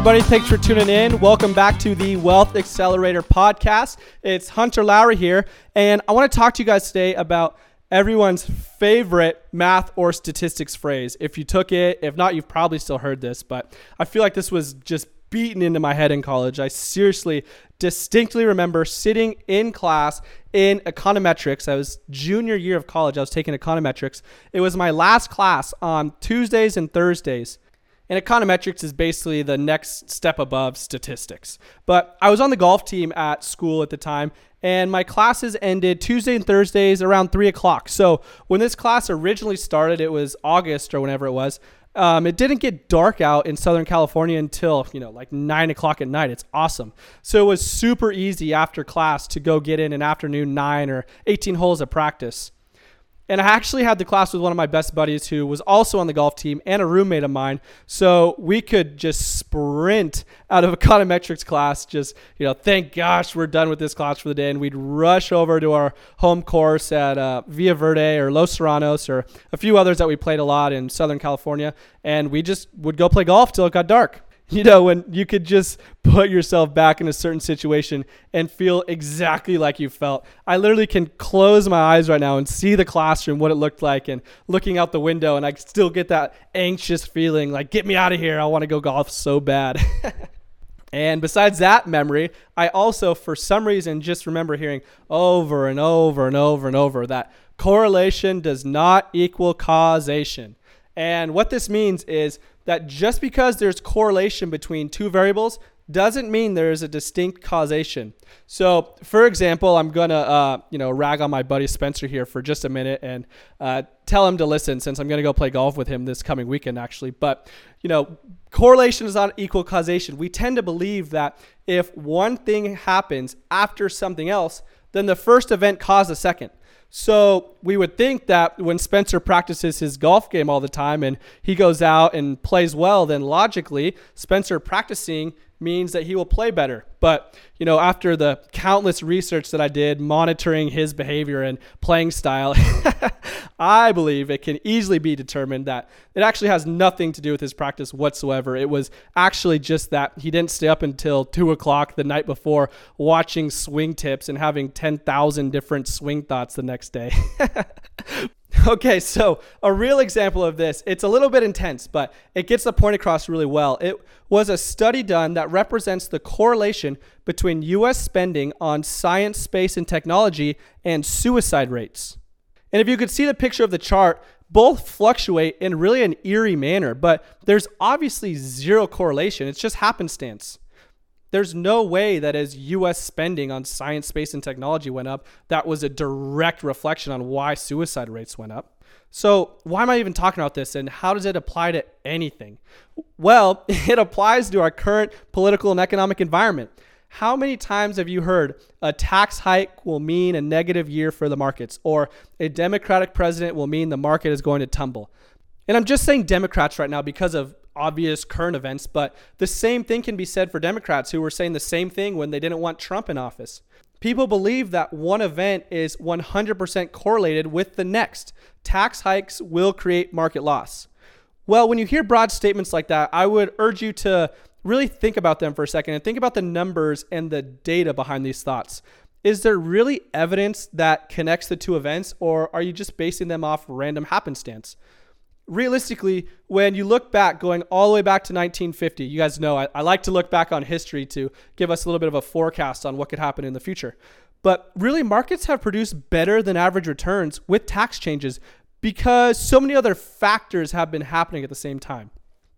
Everybody, thanks for tuning in. Welcome back to the Wealth Accelerator podcast. It's Hunter Lowry here, and I want to talk to you guys today about everyone's favorite math or statistics phrase. If you took it, if not, you've probably still heard this, but I feel like this was just beaten into my head in college. I seriously distinctly remember sitting in class in econometrics. I was junior year of college. I was taking econometrics. It was my last class on Tuesdays and Thursdays. And econometrics is basically the next step above statistics. But I was on the golf team at school at the time, and my classes ended Tuesday and Thursdays around 3 o'clock. So when this class originally started, it was August or whenever it was. Um, it didn't get dark out in Southern California until, you know, like 9 o'clock at night. It's awesome. So it was super easy after class to go get in an afternoon 9 or 18 holes of practice. And I actually had the class with one of my best buddies who was also on the golf team and a roommate of mine. So we could just sprint out of a econometrics class, just, you know, thank gosh we're done with this class for the day. And we'd rush over to our home course at uh, Via Verde or Los Serranos or a few others that we played a lot in Southern California. And we just would go play golf till it got dark you know, when you could just put yourself back in a certain situation and feel exactly like you felt. I literally can close my eyes right now and see the classroom, what it looked like, and looking out the window, and I still get that anxious feeling like, get me out of here. I want to go golf so bad. and besides that memory, I also, for some reason, just remember hearing over and over and over and over that correlation does not equal causation. And what this means is that just because there's correlation between two variables doesn't mean there is a distinct causation. So, for example, I'm gonna uh, you know rag on my buddy Spencer here for just a minute and uh, tell him to listen since I'm gonna go play golf with him this coming weekend actually. But you know, correlation is not equal causation. We tend to believe that if one thing happens after something else, then the first event caused the second. So we would think that when Spencer practices his golf game all the time and he goes out and plays well, then logically, Spencer practicing means that he will play better. But, you know, after the countless research that I did monitoring his behavior and playing style, I believe it can easily be determined that it actually has nothing to do with his practice whatsoever. It was actually just that he didn't stay up until two o'clock the night before watching swing tips and having 10,000 different swing thoughts the next day. Okay, so a real example of this, it's a little bit intense, but it gets the point across really well. It was a study done that represents the correlation between US spending on science, space, and technology and suicide rates. And if you could see the picture of the chart, both fluctuate in really an eerie manner, but there's obviously zero correlation. It's just happenstance. There's no way that as US spending on science, space, and technology went up, that was a direct reflection on why suicide rates went up. So, why am I even talking about this and how does it apply to anything? Well, it applies to our current political and economic environment. How many times have you heard a tax hike will mean a negative year for the markets or a Democratic president will mean the market is going to tumble? And I'm just saying Democrats right now because of obvious current events, but the same thing can be said for Democrats who were saying the same thing when they didn't want Trump in office. People believe that one event is 100% correlated with the next. Tax hikes will create market loss. Well, when you hear broad statements like that, I would urge you to really think about them for a second and think about the numbers and the data behind these thoughts. Is there really evidence that connects the two events, or are you just basing them off random happenstance? realistically, when you look back, going all the way back to 1950, you guys know I, I, like to look back on history to give us a little bit of a forecast on what could happen in the future. But really, markets have produced better than average returns with tax changes because so many other factors have been happening at the same time.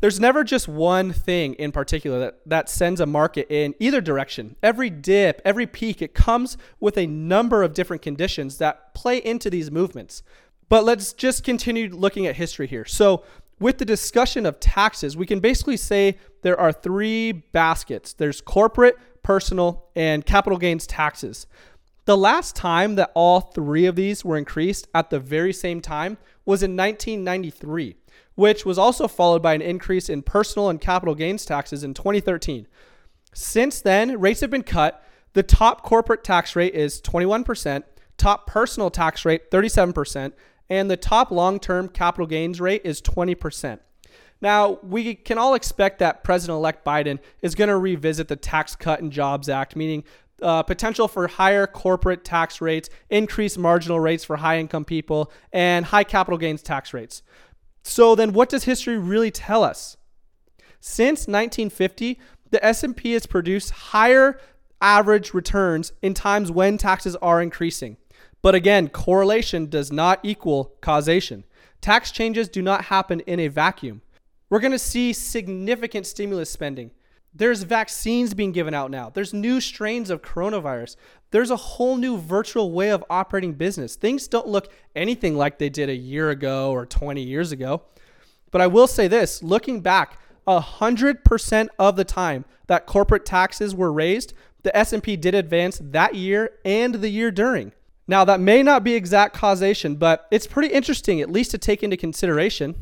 There's never just one thing in particular that, that sends a market in either direction. Every dip, every peak, it comes with a number of different conditions that play into these movements. But let's just continue looking at history here. So, with the discussion of taxes, we can basically say there are three baskets there's corporate, personal, and capital gains taxes. The last time that all three of these were increased at the very same time was in 1993 which was also followed by an increase in personal and capital gains taxes in 2013. Since then, rates have been cut. The top corporate tax rate is 21%, top personal tax rate 37%, and the top long-term capital gains rate is 20%. Now, we can all expect that President elect Biden is going to revisit the Tax Cut and Jobs Act, meaning uh, potential for higher corporate tax rates, increased marginal rates for high income people, and high capital gains tax rates. So then what does history really tell us? Since 1950, the S&P has produced higher average returns in times when taxes are increasing. But again, correlation does not equal causation. Tax changes do not happen in a vacuum. We're going to see significant stimulus spending. There's vaccines being given out now. There's new strains of coronavirus. There's a whole new virtual way of operating business. Things don't look anything like they did a year ago or 20 years ago. But I will say this looking back, 100% of the time that corporate taxes were raised, the S&P did advance that year and the year during. Now, that may not be exact causation, but it's pretty interesting at least to take into consideration.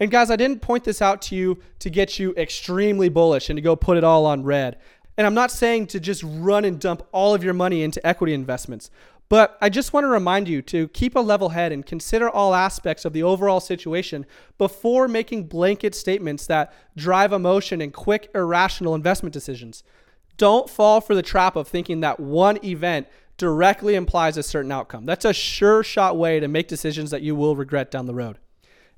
And guys, I didn't point this out to you to get you extremely bullish and to go put it all on red. And I'm not saying to just run and dump all of your money into equity investments, but I just want to remind you to keep a level head and consider all aspects of the overall situation before making blanket statements that drive emotion and quick, irrational investment decisions. Don't fall for the trap of thinking that one event directly implies a certain outcome. That's a sure shot way to make decisions that you will regret down the road.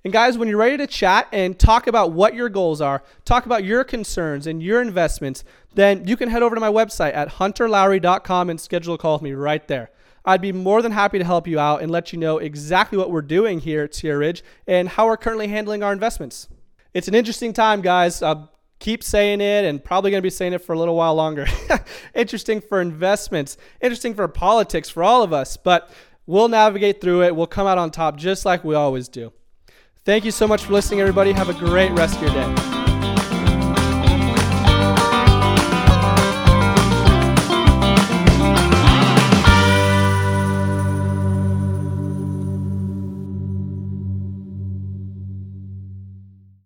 And guys, when you're ready to chat and talk about what your goals are, talk about your concerns and your investments, then you can head over to my website at hunterlowry.com and schedule a call with me right there. I'd be more than happy to help you out and let you know exactly what we're doing here at Sierra Ridge and how we're currently handling our investments. It's an interesting time, guys. I'll keep saying it and probably going to be saying it for a little while longer. interesting for investments, interesting for politics, for all of us, but we'll navigate through it. We'll come out on top just like we always do. Thank you so much for listening, everybody. Have a great rest of your day.